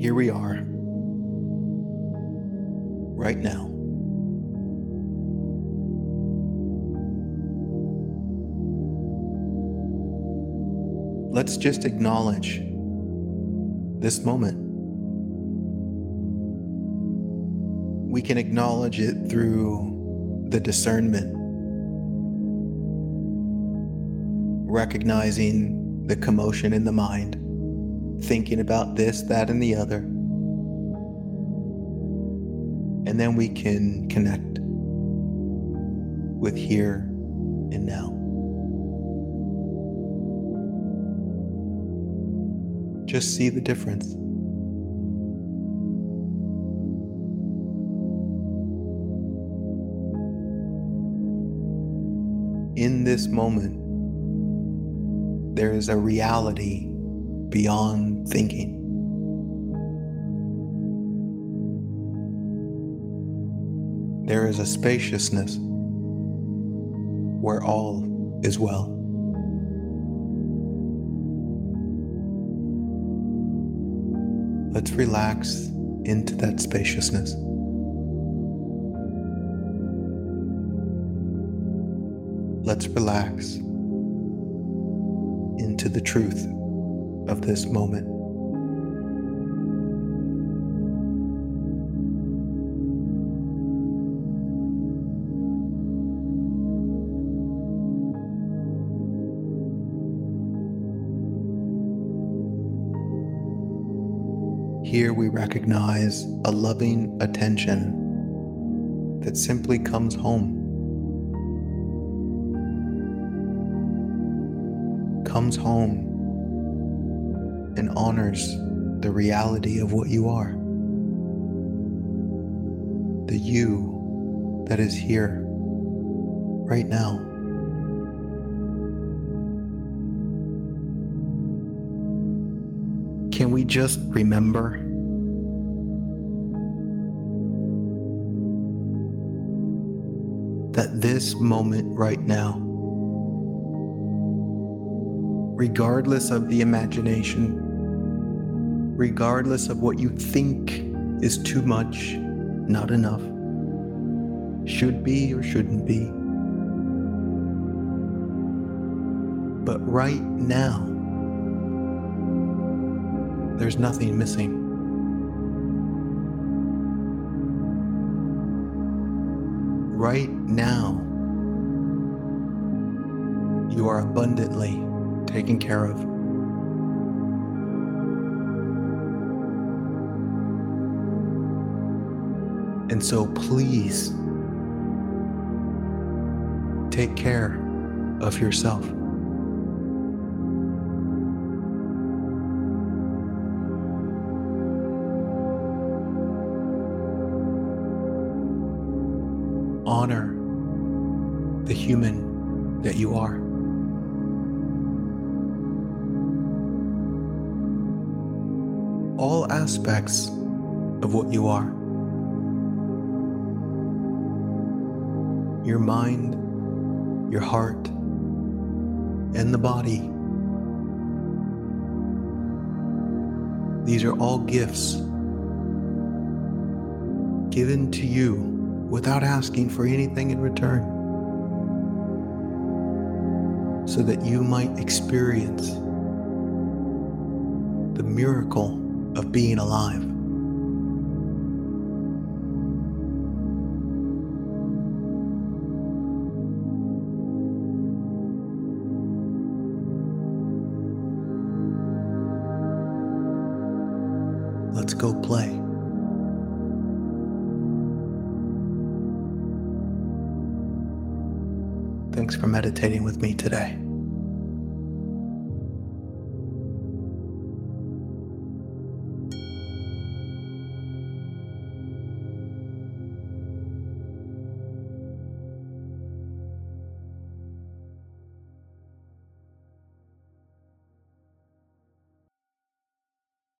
here we are, right now. Let's just acknowledge this moment. We can acknowledge it through the discernment, recognizing the commotion in the mind, thinking about this, that, and the other. And then we can connect with here and now. Just see the difference. In this moment, there is a reality beyond thinking. There is a spaciousness where all is well. Let's relax into that spaciousness. Let's relax into the truth of this moment. Here we recognize a loving attention that simply comes home. Comes home and honors the reality of what you are. The you that is here right now. Can we just remember? That this moment right now, regardless of the imagination, regardless of what you think is too much, not enough, should be or shouldn't be, but right now, there's nothing missing. Right now, you are abundantly taken care of. And so please take care of yourself. honor the human that you are. All aspects of what you are your mind, your heart, and the body. These are all gifts given to you without asking for anything in return, so that you might experience the miracle of being alive. Let's go play. Thanks for meditating with me today.